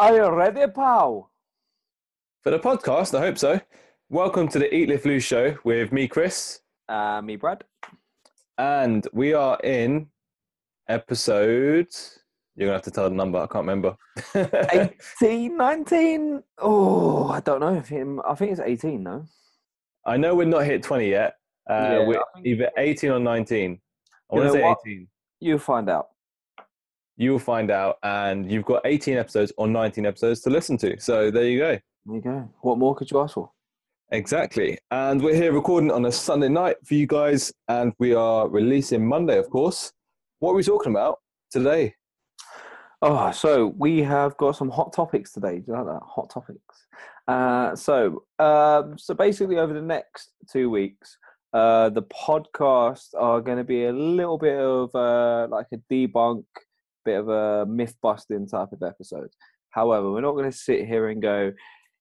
Are you ready, pal? For the podcast, I hope so. Welcome to the Eat Lift Lose show with me, Chris, Uh, me, Brad. and we are in episode. You're gonna have to tell the number. I can't remember. 18, 19? Oh, I don't know. If him, I think it's 18, though. I know we're not hit 20 yet. Uh, Yeah, we're either 18 or 19. I You want to say what? 18. You'll find out. You will find out, and you've got 18 episodes or 19 episodes to listen to. So there you go. There you go. What more could you ask for? Exactly. And we're here recording on a Sunday night for you guys, and we are releasing Monday, of course. What are we talking about today? Oh, so we have got some hot topics today. Do you like that? Hot topics. Uh, so, um, so basically, over the next two weeks, uh, the podcasts are going to be a little bit of uh, like a debunk, bit of a myth busting type of episode. However, we're not going to sit here and go,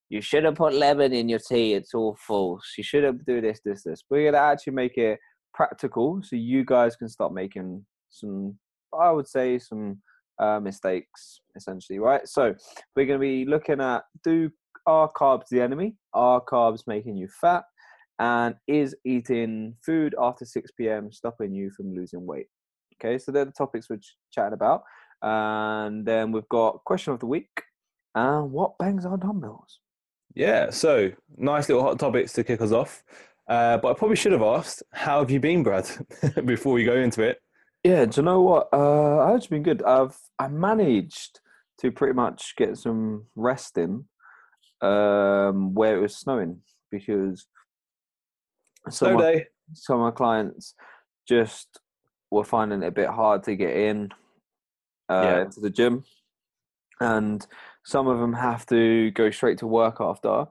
"You should have put lemon in your tea. It's all false. You should have do this, this, this." We're going to actually make it practical, so you guys can start making some, I would say, some uh, mistakes essentially right so we're going to be looking at do are carbs the enemy are carbs making you fat and is eating food after 6 p.m stopping you from losing weight okay so they're the topics we're chatting about and then we've got question of the week and what bangs our dumbbells Yeah, so nice little hot topics to kick us off. Uh, but I probably should have asked, how have you been, Brad, before we go into it? Yeah, do you know what? Uh, I've just been good. I've I managed to pretty much get some rest in um, where it was snowing because some Snow of, my, day. some of my clients just were finding it a bit hard to get in uh, Yeah. into the gym, and some of them have to go straight to work after,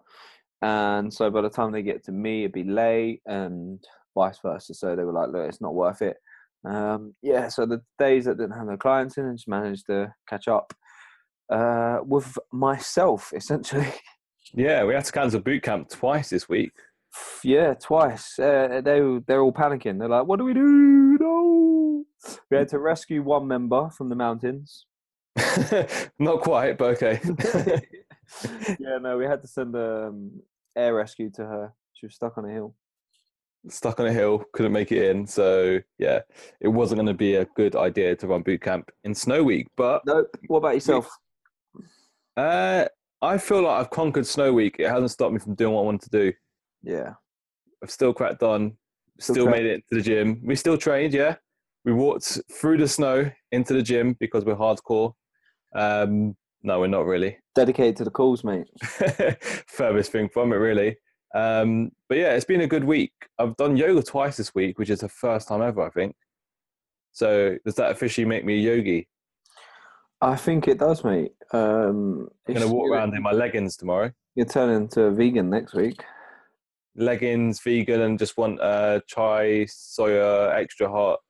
and so by the time they get to me, it'd be late, and vice versa. So they were like, "Look, it's not worth it." Um, yeah, so the days that didn't have no clients in, I just managed to catch up uh, with myself, essentially. Yeah, we had to cancel boot camp twice this week. Yeah, twice. Uh, they they're all panicking. They're like, "What do we do? No!" We had to rescue one member from the mountains. not quite, but okay. yeah, no, we had to send a um, air rescue to her. She was stuck on a hill. Stuck on a hill, couldn't make it in. So, yeah, it wasn't going to be a good idea to run boot camp in Snow Week. But Nope. What about yourself? uh, I feel like I've conquered Snow Week. It hasn't stopped me from doing what I wanted to do. Yeah. I've still cracked on, Still still, made it to the gym. We still trained, yeah. We walked through the snow into the gym because we're hardcore. Um, no, we're not really. Dedicated to the cause, mate. Furthest thing from it, really. Um, but yeah, it's been a good week. I've done yoga twice this week, which is the first time ever, I think. So does that officially make me a yogi? I think it does, mate. Um, I'm going to walk around in my leggings tomorrow. You're turning into a vegan next week. Leggings, vegan, and just want a chai, soya, extra hot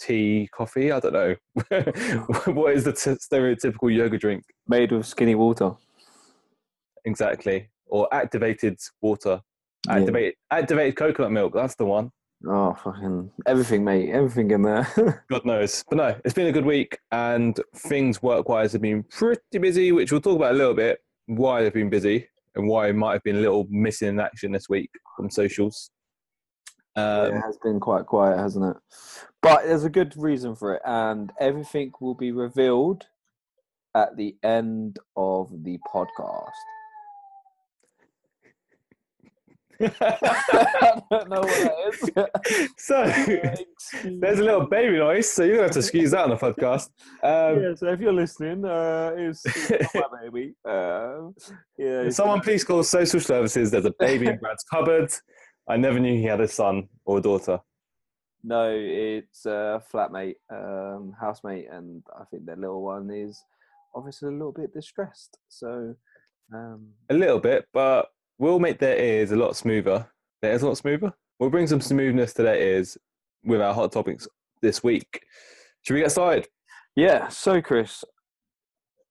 tea, coffee. I don't know. what is the t- stereotypical yoga drink? Made with skinny water. Exactly. Or activated water. Yeah. Activated, activated coconut milk. That's the one. Oh, fucking everything, mate. Everything in there. God knows. But no, it's been a good week and things work wise have been pretty busy, which we'll talk about a little bit why they've been busy and why it might have been a little missing in action this week from socials. Um, it has been quite quiet, hasn't it? But there's a good reason for it, and everything will be revealed at the end of the podcast. I don't know what that is. so there's a little baby noise, so you're going to have to excuse that on the podcast. Um, yeah, so if you're listening, uh, it's, it's my baby. Um, yeah, Someone please call social services. There's a baby in Brad's cupboard. I never knew he had a son or a daughter. No, it's a flatmate, um, housemate, and I think their little one is obviously a little bit distressed. So, um, A little bit, but we'll make their ears a lot smoother. Their ears a lot smoother. We'll bring some smoothness to their ears with our hot topics this week. Should we get started? yeah. So, Chris,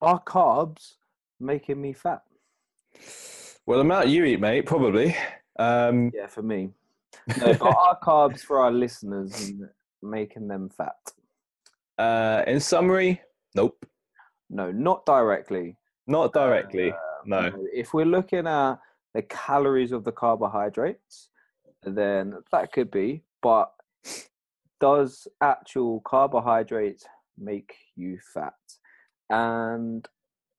are carbs making me fat? Well, the amount you eat, mate, probably. Um, Yeah, for me. No, are carbs for our listeners making them fat? uh, in summary, nope. No, not directly. Not directly. Uh, no. If we're looking at the calories of the carbohydrates, then that could be. But does actual carbohydrates make you fat? And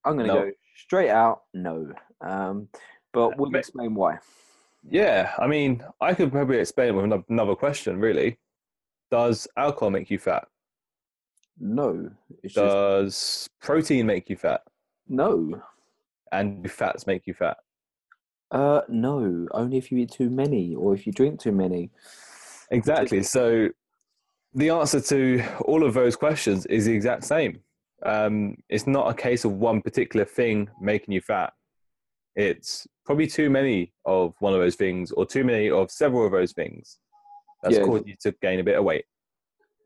I'm going to No. go straight out no. Um, but we'll explain why. Yeah, I mean, I could probably explain it with another question. Really, does alcohol make you fat? No. It's just Does protein make you fat? no. And do fats make you fat? Uh, no. Only if you eat too many or if you drink too many. Exactly. So the answer to all of those questions is the exact same. Um, it's not a case of one particular thing making you fat. It's probably too many of one of those things or too many of several of those things that's Yeah. caused you to gain a bit of weight.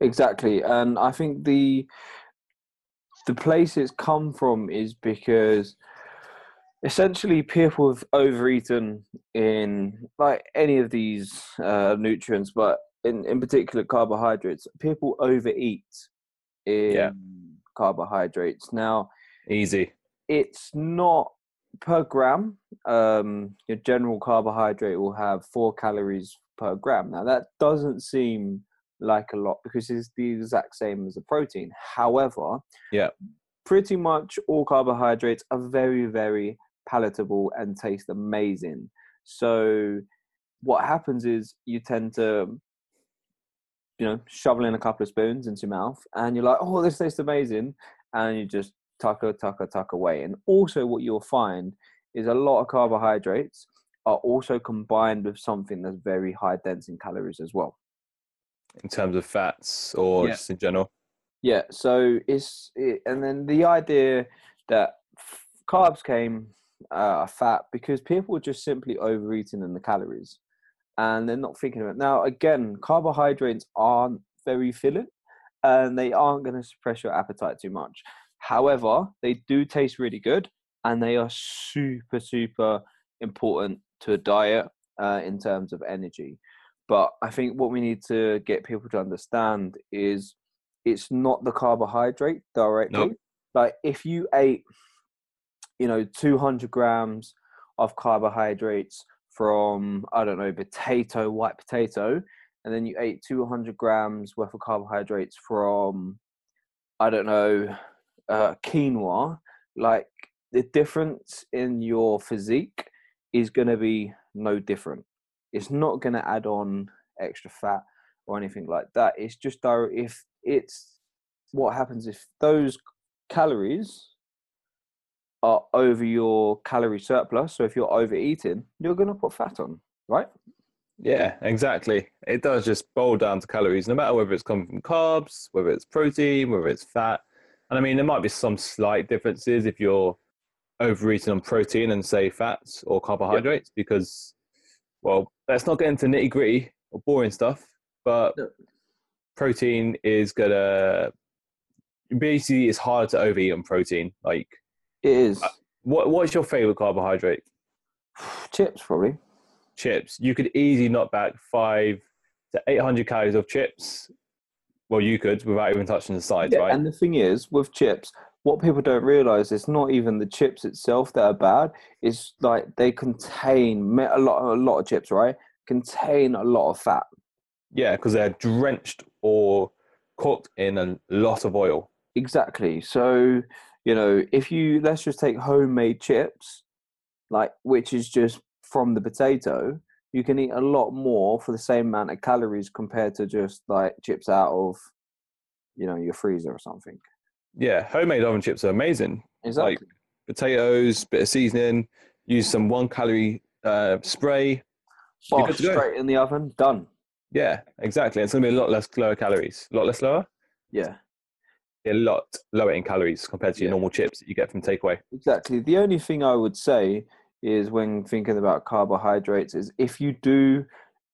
Exactly, and I think the the place it's come from is because essentially people have overeaten in like any of these uh, nutrients, but in in particular carbohydrates. People overeat in Yeah. carbohydrates. Now, Easy. it's not per gram. Um, your general carbohydrate will have four calories per gram. Now that doesn't seem like a lot because it's the exact same as a protein. However, Yeah. pretty much all carbohydrates are very, very palatable and taste amazing. So what happens is you tend to you know, shovel in a couple of spoons into your mouth, and you're like, "Oh, this tastes amazing," and you just tucker, tucker, tuck away. And also, what you'll find is a lot of carbohydrates are also combined with something that's very high dense in calories as well. in terms of fats or Yeah. just in general. Yeah, so it's it, and then the idea that carbs came uh, fat because people are just simply overeating in the calories, and they're not thinking about. Now, again, carbohydrates aren't very filling, and they aren't going to suppress your appetite too much. However, they do taste really good, and they are super super important to a diet uh, in terms of energy. But I think what we need to get people to understand is it's not the carbohydrate directly. Like if you ate, you know, 200 grams of carbohydrates from, I don't know, potato, white potato, and then you ate 200 grams worth of carbohydrates from, I don't know, uh, quinoa, like the difference in your physique is going to be no different. It's not going to add on extra fat or anything like that. It's just. If it's what happens if those calories are over your calorie surplus. So if you're overeating, you're going to put fat on, right? Yeah, exactly. It does just boil down to calories, no matter whether it's coming from carbs, whether it's protein, whether it's fat. And I mean, there might be some slight differences if you're overeating on protein and say fats or carbohydrates, because, well, let's not get into nitty gritty or boring stuff, but No. protein is gonna basically it's harder to overeat on protein. Like, It is uh, what what's your favorite carbohydrate? chips, probably. chips, you could easily knock back five to eight hundred calories of chips. Well, you could without even touching the sides, Yeah, right? and the thing is, with chips, what people don't realize is not even the chips itself that are bad. It's like they contain a lot, a lot of chips, right? Contain a lot of fat. yeah, because they're drenched or cooked in a lot of oil. Exactly. So, you know, if you let's just take homemade chips, like which is just from the potato, you can eat a lot more for the same amount of calories compared to just like chips out of, you know, your freezer or something. Yeah, homemade oven chips are amazing. Exactly. Potatoes, bit of seasoning, use some one calorie uh, spray. Bosh, good to go. straight in the oven, done. Yeah, exactly. It's going to be a lot less lower calories. A lot less lower? Yeah. A lot lower in calories compared to your Yeah. normal chips that you get from takeaway. Exactly. The only thing I would say is when thinking about carbohydrates is if you do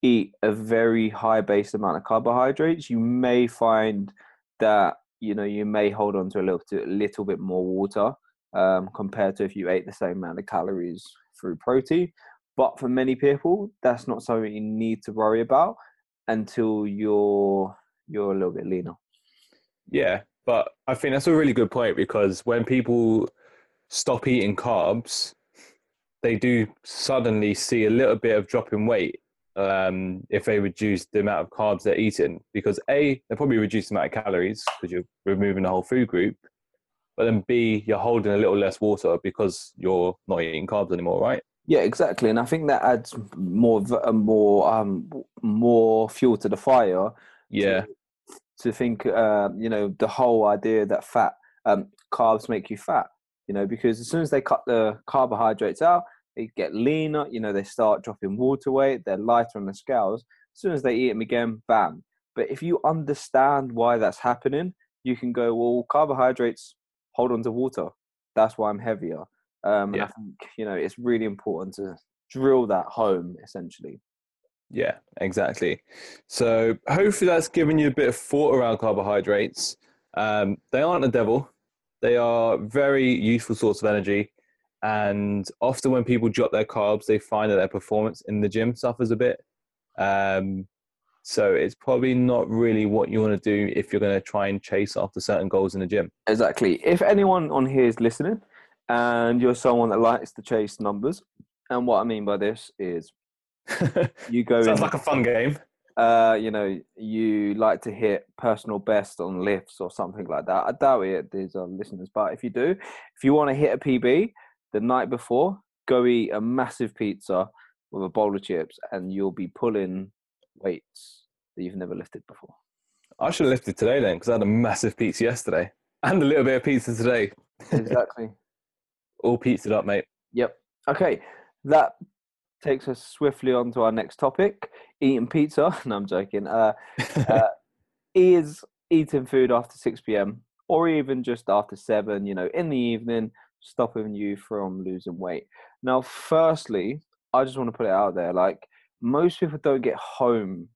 eat a very high base amount of carbohydrates, you may find that you know you may hold on to a little to a little bit more water um, compared to if you ate the same amount of calories through protein. But for many people, that's not something you need to worry about until you're you're a little bit leaner. Yeah, but I think that's a really good point because when people stop eating carbs, they do suddenly see a little bit of drop in weight um, if they reduce the amount of carbs they're eating. Because A, they probably reduce the amount of calories because you're removing the whole food group. But then B, you're holding a little less water because you're not eating carbs anymore, right? Yeah, exactly, and I think that adds more uh, more um more fuel to the fire. Yeah, To, to think, uh, you know, the whole idea that fat um carbs make you fat. You know, because as soon as they cut the carbohydrates out, they get leaner. You know, they start dropping water weight. They're lighter on the scales. As soon as they eat them again, bam. But if you understand why that's happening, you can go, well, carbohydrates hold on to water. That's why I'm heavier. Um, and I think you know it's really important to drill that home essentially. Yeah, exactly. So hopefully that's given you a bit of thought around carbohydrates. Um, they aren't the devil. They are very useful source of energy. And often when people drop their carbs, they find that their performance in the gym suffers a bit. Um, so it's probably not really what you want to do if you're going to try and chase after certain goals in the gym. Exactly. If anyone on here is listening, and you're someone that likes to chase numbers, and what I mean by this is you go Sounds in, like a fun game. uh, you know, you like to hit personal best on lifts or something like that. I doubt it. These are listeners, but if you do, if you want to hit a PB the night before, go eat a massive pizza with a bowl of chips, and you'll be pulling weights that you've never lifted before. I should have lifted today then because I had a massive pizza yesterday and a little bit of pizza today. Exactly. All pizzaed up, mate. Yep. Okay, that takes us swiftly on to our next topic: eating pizza. No, I'm joking. Uh, uh, is eating food after six p.m. or even just after seven, you know, in the evening, stopping you from losing weight? Now, firstly, I just want to put it out there: like most people don't get home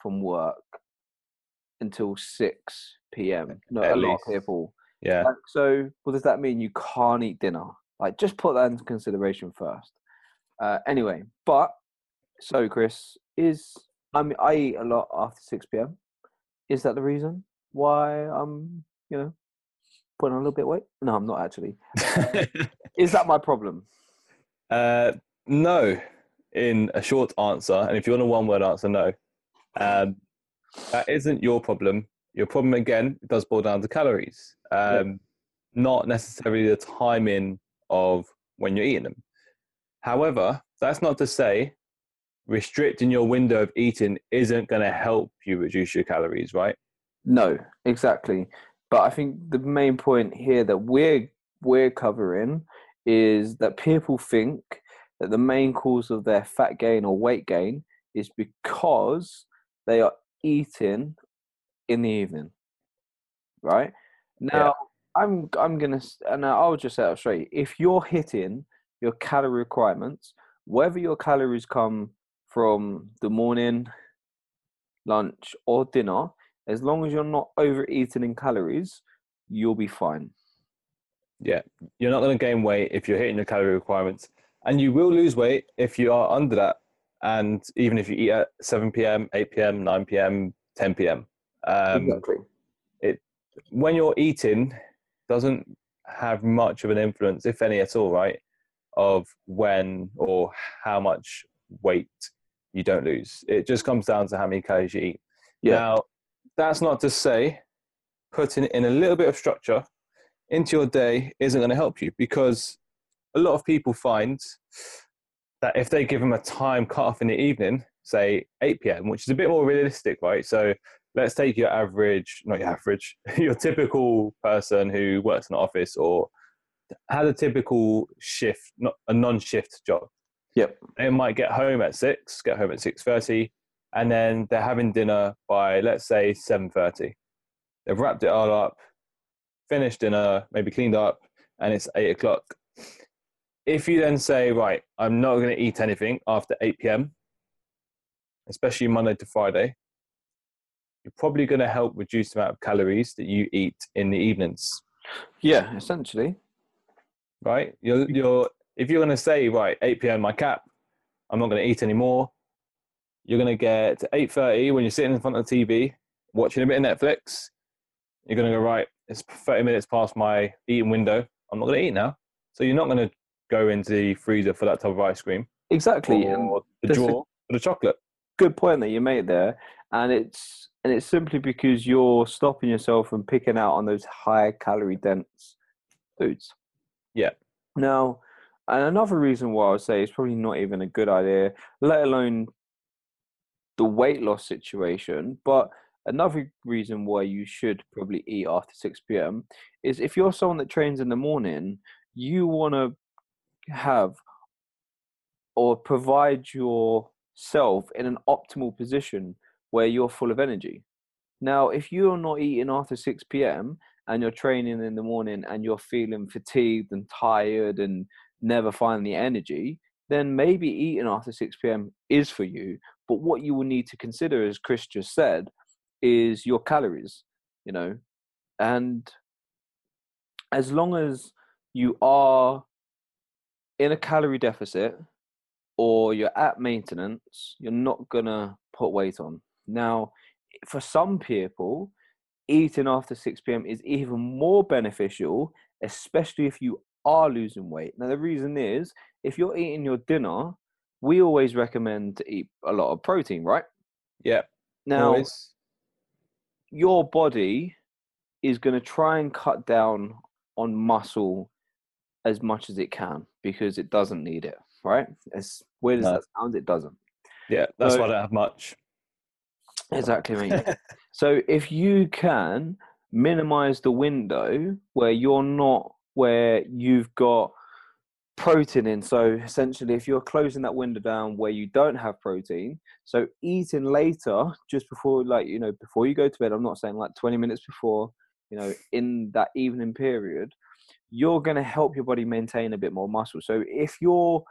from work until six p.m. No, At a lot of people. Yeah. Like, so, what does that mean? You can't eat dinner. Like, just put that into consideration first. Uh, anyway, but so Chris is I mean I eat a lot after six p.m. Is that the reason why I'm you know putting on a little bit of weight? No, I'm not actually. Is that my problem? uh, no, in a short answer. And if you want a one word answer, no. Um, that isn't your problem. Your problem, again, does boil down to calories, um, not necessarily the timing of when you're eating them. However, that's not to say restricting your window of eating isn't going to help you reduce your calories, right? No, exactly. But I think the main point here that we're we're covering is that people think that the main cause of their fat gain or weight gain is because they are eating in the evening. Right? Now, I'm I'm gonna and I'll just set it straight. If you're hitting your calorie requirements, whether your calories come from the morning, lunch, or dinner, as long as you're not overeating in calories, you'll be fine. Yeah, you're not going to gain weight if you're hitting your calorie requirements, and you will lose weight if you are under that. And even if you eat at 7 p.m., 8 p.m., 9 p.m., 10 p.m., um, exactly. when you're eating, doesn't have much of an influence, if any at all, right, of when or how much weight you don't lose. It just comes down to how many calories you eat. Yeah. Now, that's not to say putting in a little bit of structure into your day isn't going to help you because a lot of people find that if they give them a time cut off in the evening, say 8 p.m., which is a bit more realistic, right? So let's take your average, not your average, your typical person who works in an office or has a typical shift, not a non-shift job. Yep. They might get home at six, get home at six thirty, and then they're having dinner by let's say seven thirty. They've wrapped it all up, finished dinner, maybe cleaned up, and it's eight o'clock. If you then say, right, I'm not going to eat anything after 8 p.m., especially Monday to Friday, you're probably going to help reduce the amount of calories that you eat in the evenings, Yeah, essentially. Right? You're, you're, if you're going to say, right, 8 p.m. my cap, I'm not going to eat anymore. You're going to get 8:30 when you're sitting in front of the TV watching a bit of Netflix. You're going to go right. It's 30 minutes past my eating window. I'm not going to eat now. So you're not going to go into the freezer for that type of ice cream Exactly. or the drawer for the chocolate. good point that you made there, and it's and it's simply because you're stopping yourself from picking out on those high calorie dense foods. Yeah. Now, another reason why I would say it's probably not even a good idea, let alone the weight loss situation, but another reason why you should probably eat after 6 p.m. is if you're someone that trains in the morning, you want to have or provide yourself in an optimal position where you're full of energy. Now, if you're not eating after 6 p.m. and you're training in the morning and you're feeling fatigued and tired and never finding the energy, then maybe eating after 6 p.m. is for you. But what you will need to consider, as Chris just said, is your calories, you know, and as long as you are in a calorie deficit or you're at maintenance, you're not gonna put weight on. Now, for some people, eating after 6 p.m. is even more beneficial, especially if you are losing weight. Now, the reason is if you're eating your dinner, we always recommend to eat a lot of protein, right? Yeah. Now, always. your body is going to try and cut down on muscle as much as it can because it doesn't need it, right? As weird as No. that sounds, it doesn't. Yeah, that's So- why I don't have much. Exactly, mate. so if you can minimize the window where you're not where you've got protein in so essentially if you're closing that window down where you don't have protein so eating later just before like you know before you go to bed i'm not saying like 20 minutes before you know in that evening period you're going to help your body maintain a bit more muscle so if your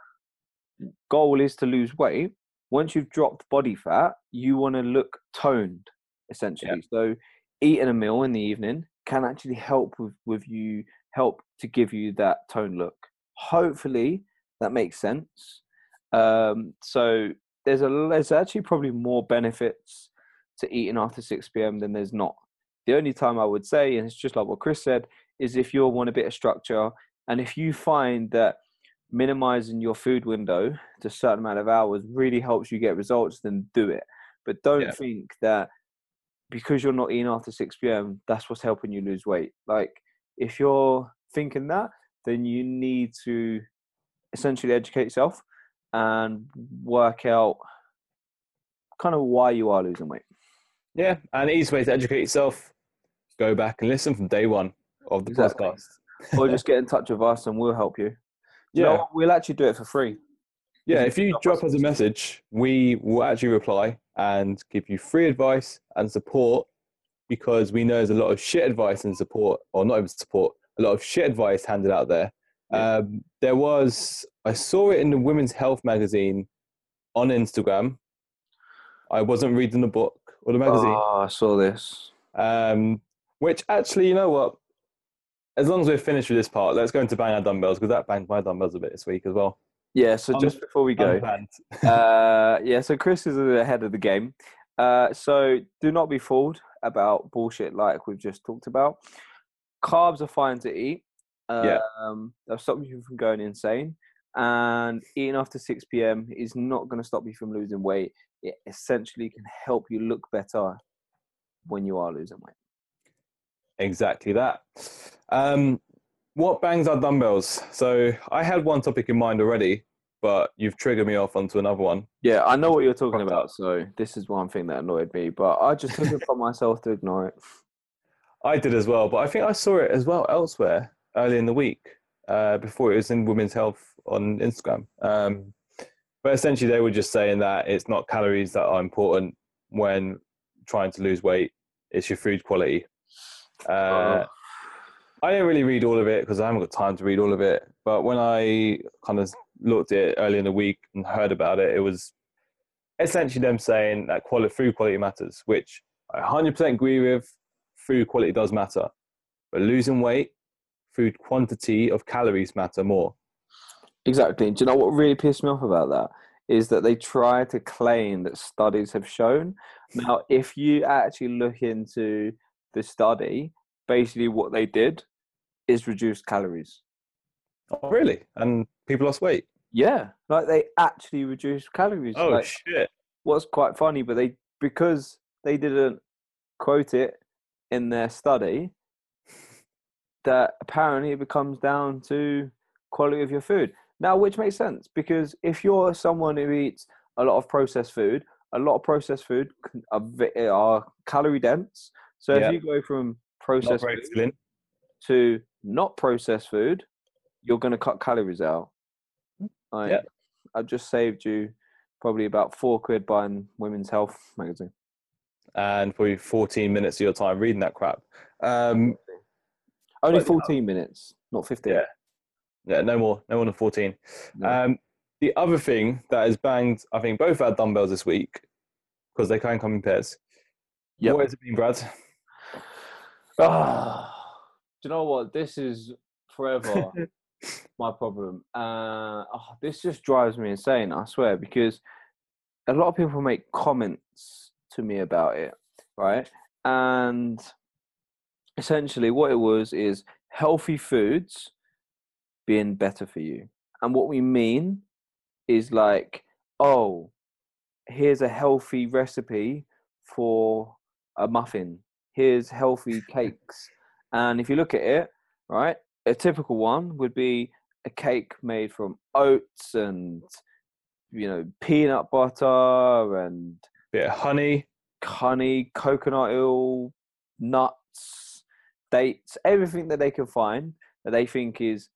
goal is to lose weight once you've dropped body fat you want to look toned essentially. So eating a meal in the evening can actually help with, with you help to give you that tone look. Hopefully that makes sense. Um, so there's a there's actually probably more benefits to eating after 6 p.m than there's not. The only time i would say and it's just like what chris said is if you want a bit of structure and if you find that minimizing your food window to a certain amount of hours really helps you get results then do it but don't Yeah. think that because you're not eating after 6 p.m that's what's helping you lose weight like if you're thinking that then you need to essentially educate yourself and work out kind of why you are losing weight Yeah, and the easiest way to educate yourself, go back and listen from day one of the Exactly. podcast. or just get in touch with us and we'll help you. Do you know Yeah. we'll actually do it for free Yeah, if you drop us a message, we will actually reply and give you free advice and support because we know there's a lot of shit advice and support, or not even support, a lot of shit advice handed out there. Yeah. Um, there was, I saw it in the Women's Health magazine on Instagram. I wasn't reading the book or the magazine, Oh, I saw this. um, which actually, you know what? As long as we're finished with this part, let's go into bang our dumbbells because that banged my dumbbells a bit this week as well. Yeah, so just before we go, uh, yeah, so Chris is ahead of the game. Uh, so do not be fooled about bullshit like we've just talked about. Carbs are fine to eat. Yeah. Um, they'll stop you from going insane. And eating after 6 p.m. is not going to stop you from losing weight. It essentially can help you look better when you are losing weight. Exactly that. Um, what bangs are dumbbells? So I had one topic in mind already, but you've triggered me off onto another one. Yeah, I know what you're talking about. So this is one thing that annoyed me, but I just took it upon myself to ignore it. I did as well, but I think I saw it as well elsewhere early in the week uh, before it was in Women's Health on Instagram. Um, but essentially, they were just saying that it's not calories that are important when trying to lose weight; it's your food quality. Uh. I didn't really read all of it because I haven't got time to read all of it. But when I kind of looked at it early in the week and heard about it, it was essentially them saying that quality, food quality matters, which I 100% agree with. Food quality does matter, but losing weight, food quantity of calories matter more. Exactly. Do you know what really pissed me off about that? Is that they try to claim that studies have shown. Now, if you actually look into the study, basically what they did is reduce calories. Oh, really? And people lost weight. Yeah, like they actually reduced calories. Oh like, shit! what's quite funny, but they because they didn't quote it in their study, that apparently it becomes down to quality of your food. Now, which makes sense because if you're someone who eats a lot of processed food, a lot of processed food are, are calorie dense. So Yeah. if you go from processed food to not processed food, you're going to cut calories out. Like, Yeah. I've just saved you probably about four quid buying Women's Health magazine. and probably 14 minutes of your time reading that crap. Um, Only But- 14 minutes, not 15. Yeah. yeah, no more, no more than 14. No. Um, the other thing that has banged, I think, both our dumbbells this week because they can come in pairs. Yep. What has it been, Brad? Ah, do you know what? This is forever my problem. Uh, oh, this just drives me insane, I swear, because a lot of people make comments to me about it, right? And essentially, what it was is healthy foods being better for you. And what we mean is like, oh, here's a healthy recipe for a muffin. Here's healthy cakes. And if you look at it, right, a typical one would be a cake made from oats and you know peanut butter and Bit of honey. honey, coconut oil, nuts, dates, everything that they can find that they think is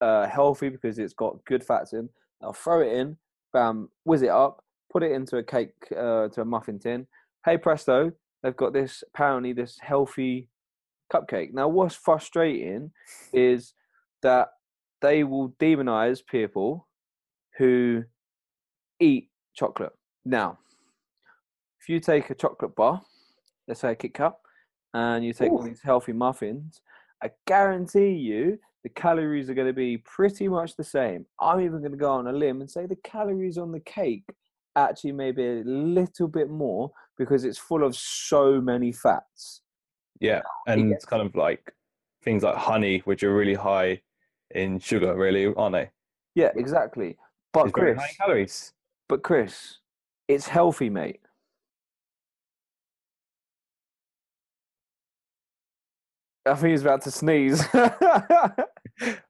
uh, healthy because it's got good fats in. They'll throw it in, bam, whiz it up, put it into a cake, uh, to a muffin tin. Hey presto, they've got this apparently this healthy cupcake. Now, what's frustrating is that they will demonize people who eat chocolate. Now, if you take a chocolate bar, let's say a Kit Kat, and you take one of these healthy muffins, I guarantee you the calories are going to be pretty much the same. I'm even going to go on a limb and say the calories on the cake actually maybe a little bit more because it's full of so many fats. Yeah, and Yeah. it's kind of like things like honey, which are really high in sugar, really, aren't they? Yeah, exactly. But It's Chris, high in calories. but Chris, it's healthy, mate. I think he's about to sneeze.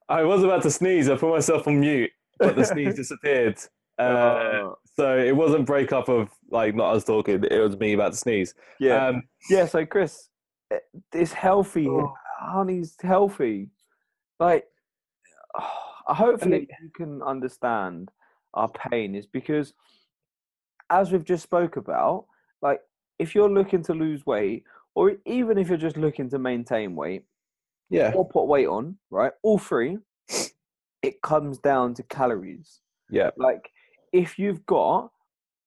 I was about to sneeze. I put myself on mute, but the sneeze disappeared. Uh, Oh, so it wasn't breakup of like not us talking. It was me about to sneeze. yeah, Um, yeah. So Chris, eh, it's healthy. Oh. Honey's healthy. Like, hopefully it- you can understand our pain is because, as we've just spoke about, like if you're looking to lose weight, or even if you're just looking to maintain weight, yeah, or put weight on, right? All three, it comes down to calories. yeah, Like if you've got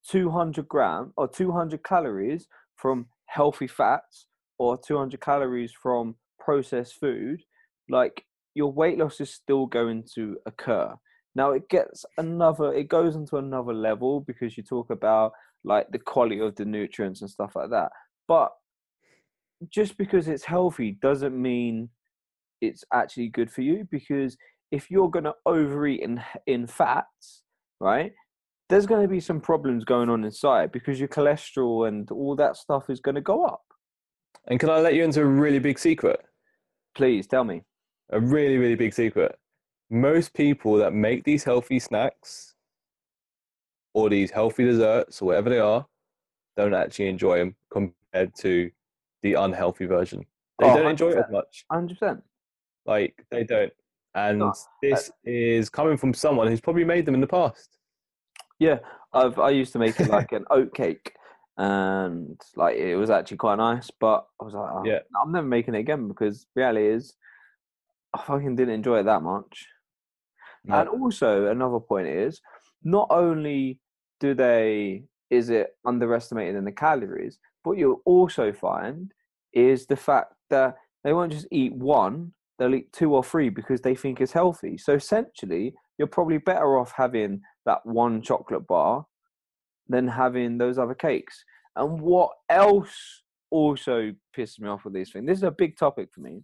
200 gram or 200 calories from healthy fats or 200 calories from processed food, like your weight loss is still going to occur. Now it gets another, it goes into another level because you talk about like the quality of the nutrients and stuff like that. But just because it's healthy doesn't mean it's actually good for you because if you're going to overeat in in fats, right? There's going to be some problems going on inside because your cholesterol and all that stuff is going to go up. And can I let you into a really big secret? Please tell me. A really, really big secret. Most people that make these healthy snacks or these healthy desserts or whatever they are don't actually enjoy them compared to the unhealthy version. They Oh, don't enjoy it as much. 100%. Like they don't. And No, this uh, is coming from someone who's probably made them in the past. Yeah, I've I used to make it like an oat cake, and like it was actually quite nice. But I was like, oh, Yeah. I'm never making it again because reality is, I fucking didn't enjoy it that much. No. And also another point is, not only do they is it underestimated in the calories, but you'll also find is the fact that they won't just eat one, they'll eat two or three because they think it's healthy. So essentially, you're probably better off having that one chocolate bar than having those other cakes. And what else also pisses me off with these things, this is a big topic for me,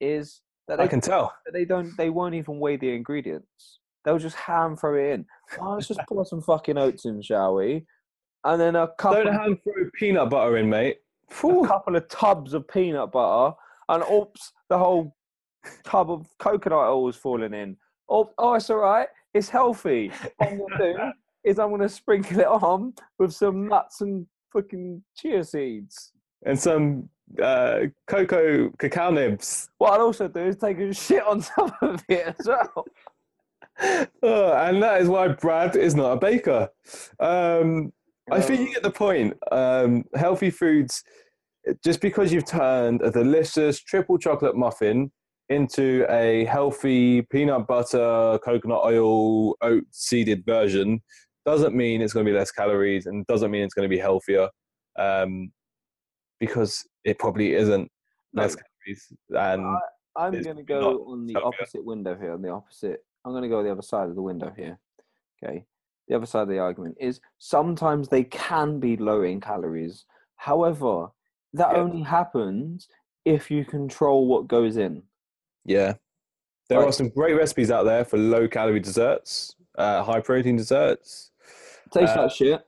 is that I they, can tell. they don't they won't even weigh the ingredients. They'll just hand throw it in. Oh, let's just pour some fucking oats in, shall we? And then a couple, Don't hand throw peanut butter in, mate. a couple of tubs of peanut butter, and oops, the whole tub of coconut oil is falling in. Oh, oh, it's all right. It's healthy. What I'm gonna do is I'm gonna sprinkle it on with some nuts and fucking chia seeds. And some uh, cocoa cacao nibs. What I'd also do is take a shit on top of it as well. Oh, and that is why Brad is not a baker. Um, I think you get the point. Um, healthy foods, just because you've turned a delicious triple chocolate muffin into a healthy peanut butter, coconut oil, oat seeded version, doesn't mean it's going to be less calories and doesn't mean it's going to be healthier um, because it probably isn't No. less calories. And I'm going to go on the healthier. opposite window here. On the opposite, I'm going to go the other side of the window here. Okay. The other side of the argument is sometimes they can be low in calories. However, that Yeah. only happens if you control what goes in. Yeah. There Like- are some great recipes out there for low calorie desserts, uh, high protein desserts. Tastes Uh, like shit.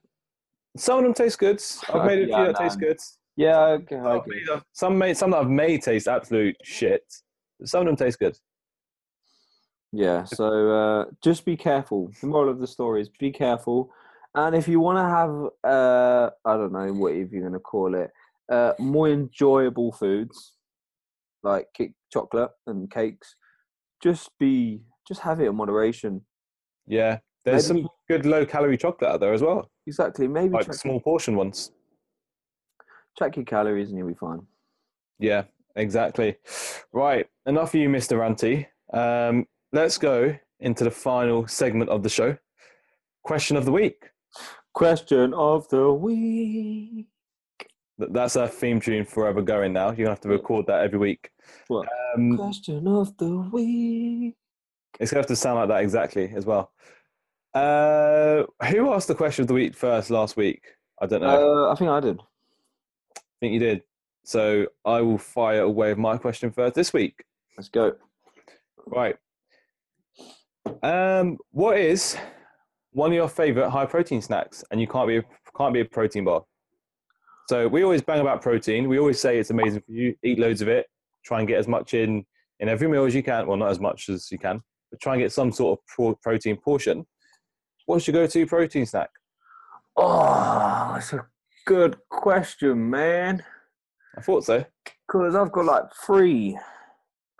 Some of them taste good. I've made a few Yeah, that taste good. Yeah, okay. I I've agree. made a- Some made some that I've made taste absolute shit. Some of them taste good. Yeah, so uh, just be careful. The moral of the story is be careful. And if you want to have, uh, I don't know what if you're going to call it, uh, more enjoyable foods like cake, chocolate and cakes, just be, just have it in moderation. Yeah. There's Maybe- some good low calorie chocolate out there as well, Exactly. Maybe like small portion ones. check your calories and you'll be fine. Yeah, exactly. Right. Enough of you, Mr. Ranty. Um, let's go into the final segment of the show. Question of the week. Question of the week. Th- That's our theme tune forever going now. You're going to have to record that every week. What? Um, Question of the week. It's going to have to sound like that exactly as well. Uh, who asked the question of the week first last week? I don't know. Uh, I think I did. I think you did. So I will fire away with my question first this week. Let's go. Right. Um, what is one of your favorite high protein snacks? And you can't be a, can't be a protein bar. So we always bang about protein. We always say it's amazing for you. Eat loads of it. Try and get as much in in every meal as you can. Well, not as much as you can, but try and get some sort of pro- protein portion. What's your go-to protein snack? Oh, that's a good question, man. I thought so. Because I've got like three.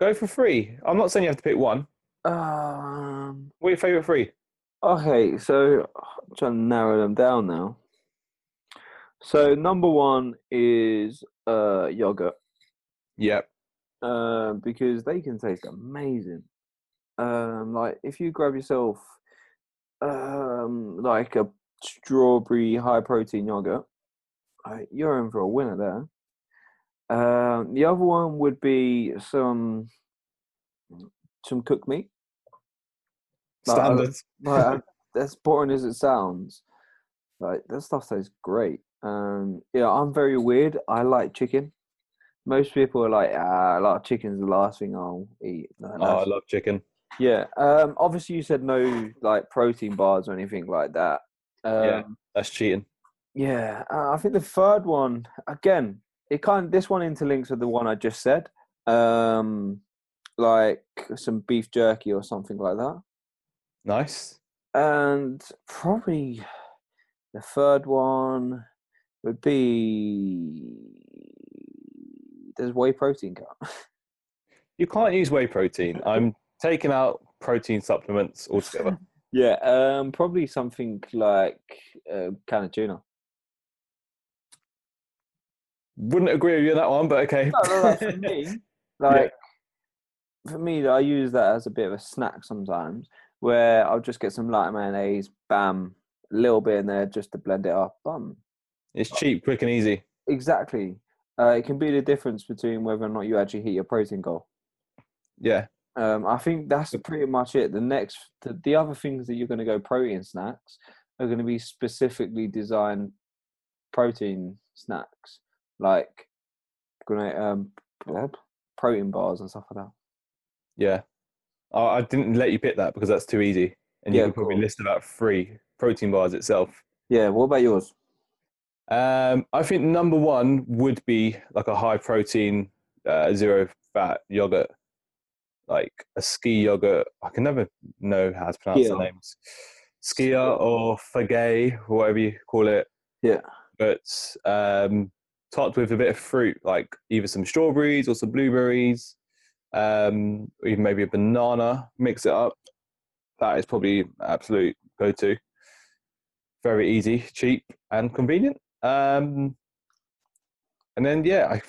Go for three. I'm not saying you have to pick one. Um. What are your favorite three? Okay, so I'm trying to narrow them down now. So number one is uh yogurt, Yep. uh, because they can taste amazing. Um, like if you grab yourself um like a strawberry high protein yogurt, uh, you're in for a winner there. Um, the other one would be some some cooked meat. Like, I- Standard. like, boring as it sounds, like that stuff tastes great. Um, yeah, I'm very weird. I like chicken. Most people are like, ah, like chicken's the last thing I'll eat. No, Oh, I love chicken. yeah. Um, obviously you said no like protein bars or anything like that. Um, Yeah. That's cheating. yeah, uh, I think the third one again. It kind of this one interlinks with the one I just said. Um, like some beef jerky or something like that. Nice. And probably the third one would be there's whey protein count. You can't use whey protein. I'm taking out protein supplements altogether. yeah, um, probably something like uh, can of tuna. Wouldn't agree with you on that one, but okay. No, no, no, for me, like for me, I use that as a bit of a snack sometimes, where I'll just get some light mayonnaise, bam, a little bit in there just to blend it up. Bum. It's cheap, quick, and easy. Exactly. Uh, it can be the difference between whether or not you actually hit your protein goal. Yeah. Um, I think that's pretty much it. The next, the, the other things that you're going to go protein snacks are going to be specifically designed protein snacks, like gonna um, protein bars and stuff like that. Yeah. I I didn't let you pick that because that's too easy. And you Yeah, could probably cool. list about three protein bars itself. Yeah. What about yours? Um, I think number one would be like a high protein, uh, zero fat yogurt, like a ski yogurt. I can never know how to pronounce the names. Skia or Fagay, whatever you call it. Yeah. But um, topped with a bit of fruit, like either some strawberries or some blueberries, um, or even maybe a banana. Mix it up. That is probably absolute go to. Very easy, cheap, and convenient. Um, and then yeah, I,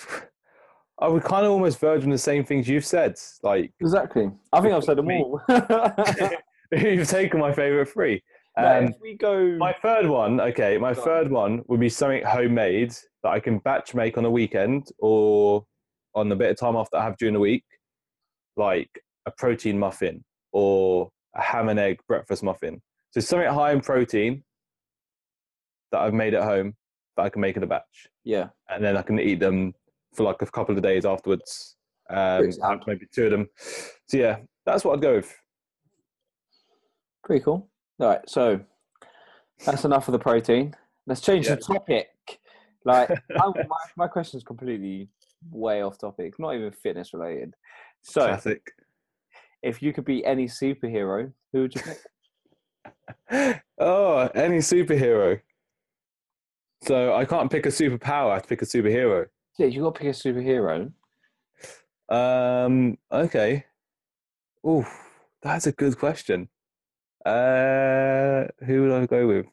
I would kind of almost verge on the same things you've said. Like Exactly. I think I've said them all. you've taken my favorite three. Um, if we go, my third one, okay, my third one would be something homemade that I can batch make on a weekend or on the bit of time off that I have during the week, like a protein muffin or a ham and egg breakfast muffin. So something high in protein that I've made at home that I can make in a batch, yeah, and then I can eat them for like a couple of days afterwards. Um, maybe two of them. So yeah, that's what I'd go with. pretty cool. All right, so that's enough of the protein. Let's change Yeah. the topic. Like, I, my my question is completely way off topic, not even fitness related. So, Classic. if you could be any superhero, who would you pick? oh, any superhero. So I can't pick a superpower. I have to pick a superhero. Yeah, you got to pick a superhero. Um. Okay. Ooh, that's a good question. Uh, who would I go with?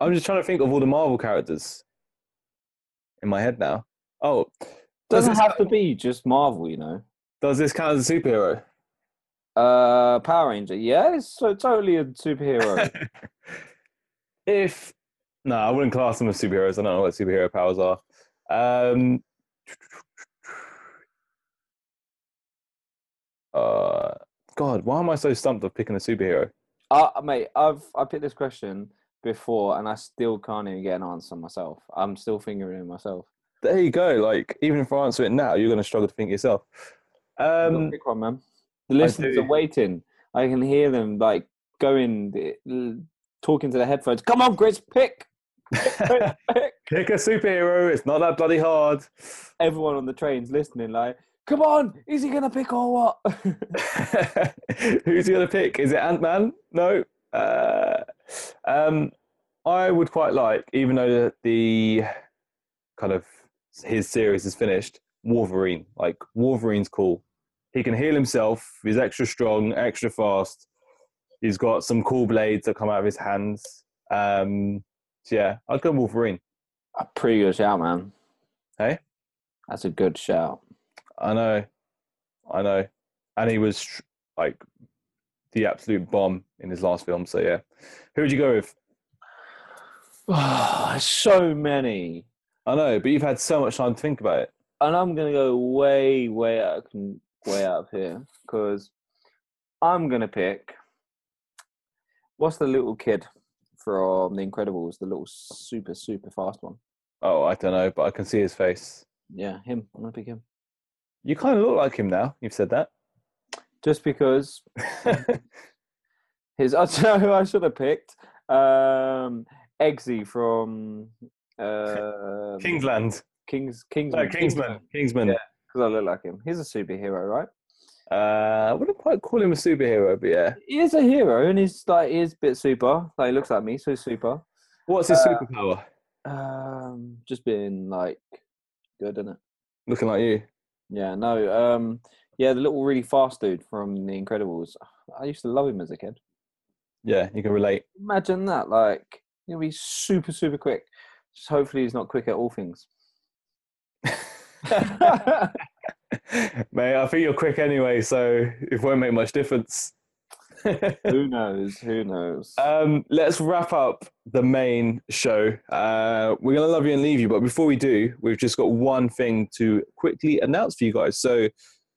I'm just trying to think of all the Marvel characters in my head now. Oh, does Doesn't have to be just Marvel, you know. does this count as a superhero? Uh, Power Ranger. Yeah, it's so totally a superhero. if no, I wouldn't class them as superheroes. I don't know what superhero powers are. Um, uh, God, why am I so stumped of picking a superhero? uh, mate, I've I picked this question before, and I still can't even get an answer myself. I'm still fingering it myself. There you go. Like, even if I answer it now, you're going to struggle to think yourself. Um, pick one, man. The listeners are waiting. I can hear them like going, talking to the headphones. Come on, Chris, pick. pick, pick. pick a superhero. It's not that bloody hard. Everyone on the train's listening. Like, come on, is he gonna pick or what? Who's he going to pick? Is it Ant Man? No. Uh, um, I would quite like, even though the, the kind of his series is finished, Wolverine. Like Wolverine's cool. He can heal himself. He's extra strong, extra fast. He's got some cool blades that come out of his hands. Um, so yeah, I'd go Wolverine. a pretty good shout, man. Hey? That's a good shout. I know, I know, and he was like the absolute bomb in his last film. So yeah, who would you go with? so many. I know, but you've had so much time to think about it. and I'm gonna go way, way out, way out of here because I'm gonna pick. What's the little kid from The Incredibles? The little super, super fast one. Oh, I don't know, but I can see his face. Yeah, him. I'm gonna pick him You kind of look like him now. You've said that. just because his. I don't know who I should have picked. Um, Eggsy from uh, Kingsland. Kings Kingsman. No, Kingsman. Kingsman. Yeah. Because I look like him. He's a superhero, right? Uh, I wouldn't quite call him a superhero, but yeah. He is a hero, and he's like he is a bit super. Like he looks like me, so he's super. What's his Uh, superpower? Um, just being like good, isn't it? Looking like you. Yeah, no. Um, yeah, the little really fast dude from The Incredibles. I used to love him as a kid. Yeah, you can relate. Imagine that, like he'll be super, super quick. Just hopefully he's not quick at all things. Mate, I think you're quick anyway, so it won't make much difference. Who knows? Who knows? Um, let's wrap up the main show. Uh, we're going to love you and leave you, but before we do, we've just got one thing to quickly announce for you guys. So,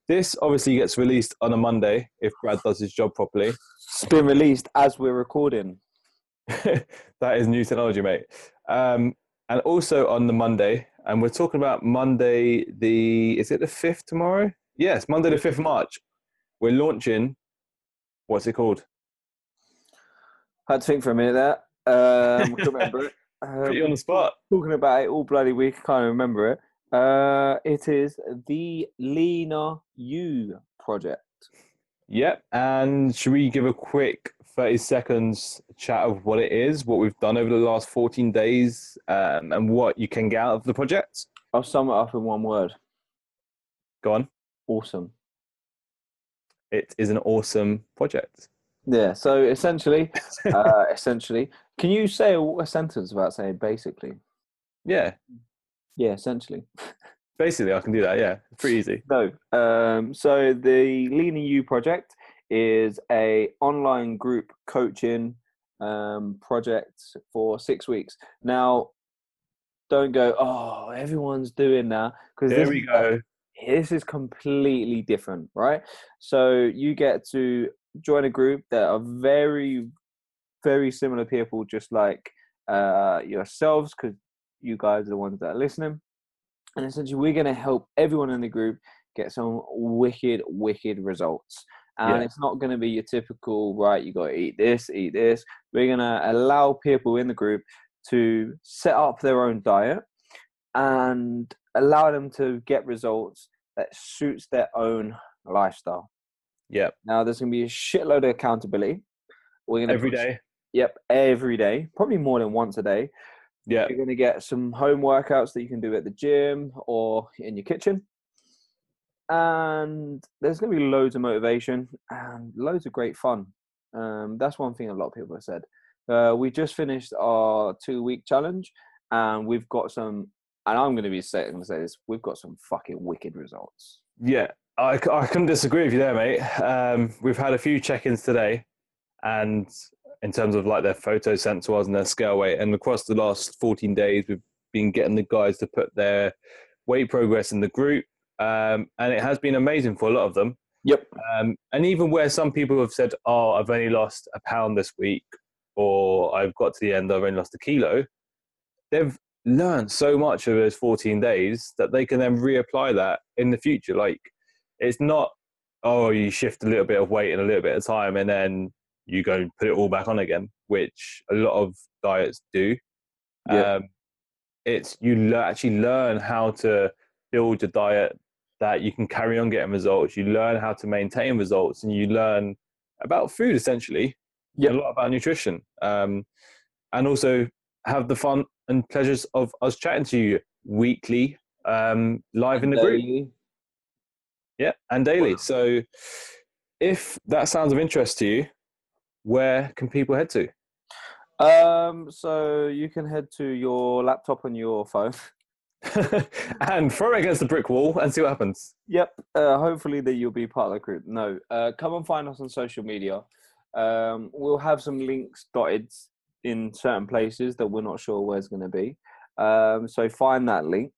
this obviously gets released on a Monday if Brad does his job properly. it's been released as we're recording. that is new technology, mate. Um, and also on the Monday, and we're talking about Monday the is it the fifth tomorrow? Yes, Monday the fifth of March. we're launching. What's it called? Had to think for a minute there. Um, remember it. Put you on Um, the spot. talking about it all bloody week. I can't remember it. Uh, it is the Leaner You project. Yep. And should we give a quick 30 seconds chat of what it is, what we've done over the last 14 days, um, and what you can get out of the project? I'll sum it up in one word. Go on. Awesome. It is an awesome project. Yeah. So essentially, uh, essentially, can you say a, a sentence about saying basically? Yeah. Yeah, essentially. Basically, I can do that. Yeah. Pretty easy. No. Um, so the Leaner You project is a online group coaching um, project for six weeks. Now, don't go. Oh, everyone's doing that because There we go. this is completely different, right? So you get to join a group that are very, very similar people, just like uh, yourselves, because you guys are the ones that are listening. And essentially, we're going to help everyone in the group get some wicked, wicked results. And Yeah. it's not going to be your typical, right, you got to eat this, eat this. We're going to allow people in the group to set up their own diet and allow them to get results that suits their own lifestyle. Yep. Now, there's going to be a shitload of accountability. We're going to Every day. Yep, every day, probably more than once a day. Yeah. You're going to get some home workouts that you can do at the gym or in your kitchen. And there's going to be loads of motivation and loads of great fun. Um, that's one thing a lot of people have said. Uh, we just finished our two week challenge and we've got some, and I'm going to be saying to say this, we've got some fucking wicked results. Yeah, I couldn't disagree with you there, mate. Um, we've had a few check-ins today, and in terms of like their photos sent to us and their scale weight, and across the last 14 days, we've been getting the guys to put their weight progress in the group, um, and it has been amazing for a lot of them. Yep. Um, and even where some people have said, "Oh, I've only lost a pound this week," or "I've got to the end, I've only lost a kilo," they've learned so much over those 14 days that they can then reapply that in the future. Like, it's not, oh, you shift a little bit of weight in a little bit of time and then you go and put it all back on again, which a lot of diets do. Yeah. Um, it's you le- actually learn how to build your diet that you can carry on getting results. You learn how to maintain results, and you learn about food essentially, Yep. a lot about nutrition, um, and also have the fun and pleasures of us chatting to you weekly, um, live in the group. Yeah, and daily. So, if that sounds of interest to you, where can people head to? Um, so you can head to your laptop and your phone. and throw it against the brick wall and see what happens. Yep. Uh, hopefully that you'll be part of the group. No, uh, come and find us on social media. Um, we'll have some links dotted in certain places that we're not sure where it's going to be. Um, so find that link,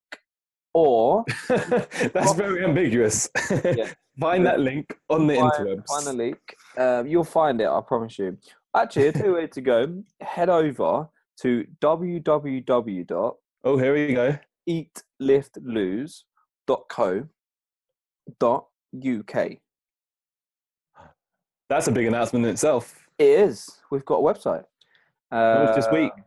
or That's very ambiguous. Yeah. Find that link on the find, interwebs. find the link. Um, you'll find it. I promise you. Actually, a two way to go. Head over to www. Dot, oh, here we go. eatliftlose.co.uk. That's a big announcement in itself. It is. We've got a website. Launched this week. Uh,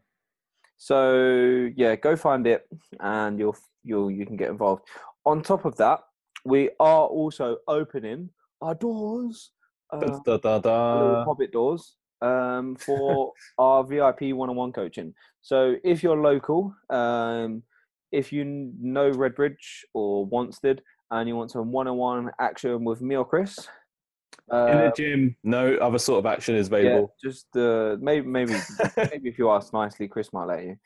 So yeah, go find it, and you'll you'll you can get involved. On top of that, we are also opening our doors, uh, Da, da, da, our little da. Hobbit doors, um, for our VIP one-on-one coaching. So if you're local, um, if you know Redbridge or Wanstead, and you want some one-on-one action with me or Chris, In uh, the gym, no other sort of action is yeah, available. just uh, maybe maybe maybe if you ask nicely, Chris might let you.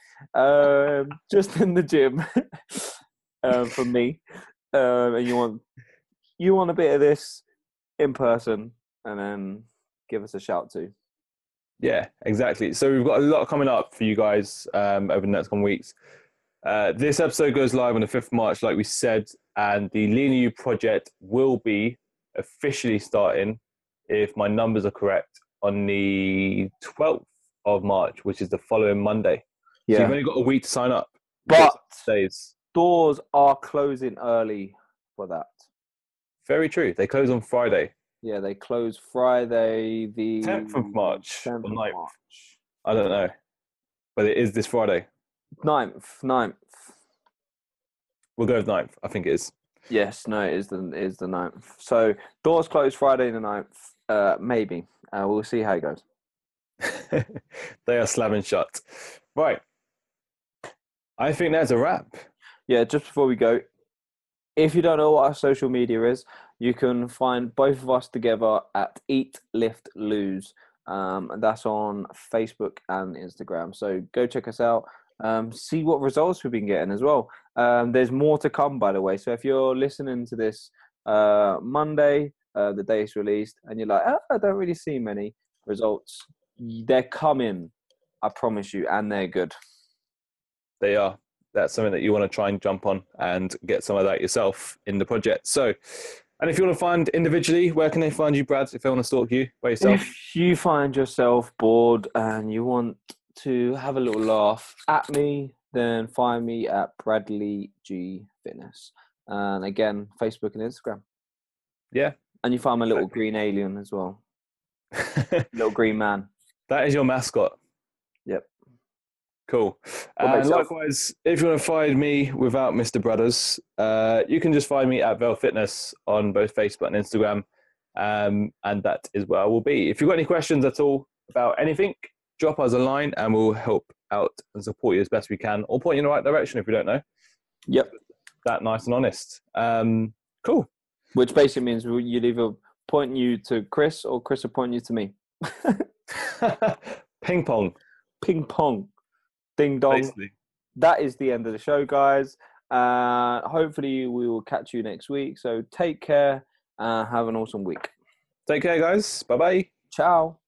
Um, just in the gym um, from me, um, and you want you want a bit of this in person, and then give us a shout too. Yeah, exactly. So we've got a lot coming up for you guys um, over the next coming weeks. Uh, this episode goes live on the 5th of March, like we said, and the Lean You project will be officially starting, if my numbers are correct, on the 12th of March, which is the following Monday. So you've only got a week to sign up. but Days. doors are closing early for that. Very true. They close on Friday. Yeah, they close Friday the 10th of March or 10th of March. I don't know, but it is this Friday. 9th, 9th. We'll go with 9th. I think it is. Yes, no, it is the it is the 9th. So doors close Friday the 9th. Uh, maybe. Uh, we'll see how it goes. they are slamming shut. Right. I think that's a wrap. Yeah, just before we go, if you don't know what our social media is, you can find both of us together at Eat, Lift, Lose. Um, and that's on Facebook and Instagram. So go check us out. Um, see what results we've been getting as well. Um, there's more to come, by the way. So if you're listening to this uh, Monday, uh, the day it's released, and you're like, oh, I don't really see many results, they're coming. I promise you, and they're good. They are. That's something that you want to try and jump on and get some of that yourself in the project. So, and if you want to find individually, where can they find you, Brad? If they want to stalk you by yourself, If you find yourself bored and you want to have a little laugh at me, then find me at Bradley G Fitness. And again, Facebook and Instagram. Yeah. And you find my little green alien as well. Little green man. that is your mascot. Yep. Cool. And likewise, if you want to find me without Mr. Brothers, uh, you can just find me at Vel Fitness on both Facebook and Instagram. Um, and that is where I will be. If you've got any questions at all about anything, drop us a line and we'll help out and support you as best we can or point you in the right direction if we don't know. Yep. That nice and honest. Um, cool. Which basically means you'd either point you to Chris or Chris will point you to me. Ping pong, Ping pong. Ding dong. basically. that is the end of the show, guys. Uh, hopefully, we will catch you next week. So take care. Uh, have an awesome week. Take care, guys. Bye bye. Ciao.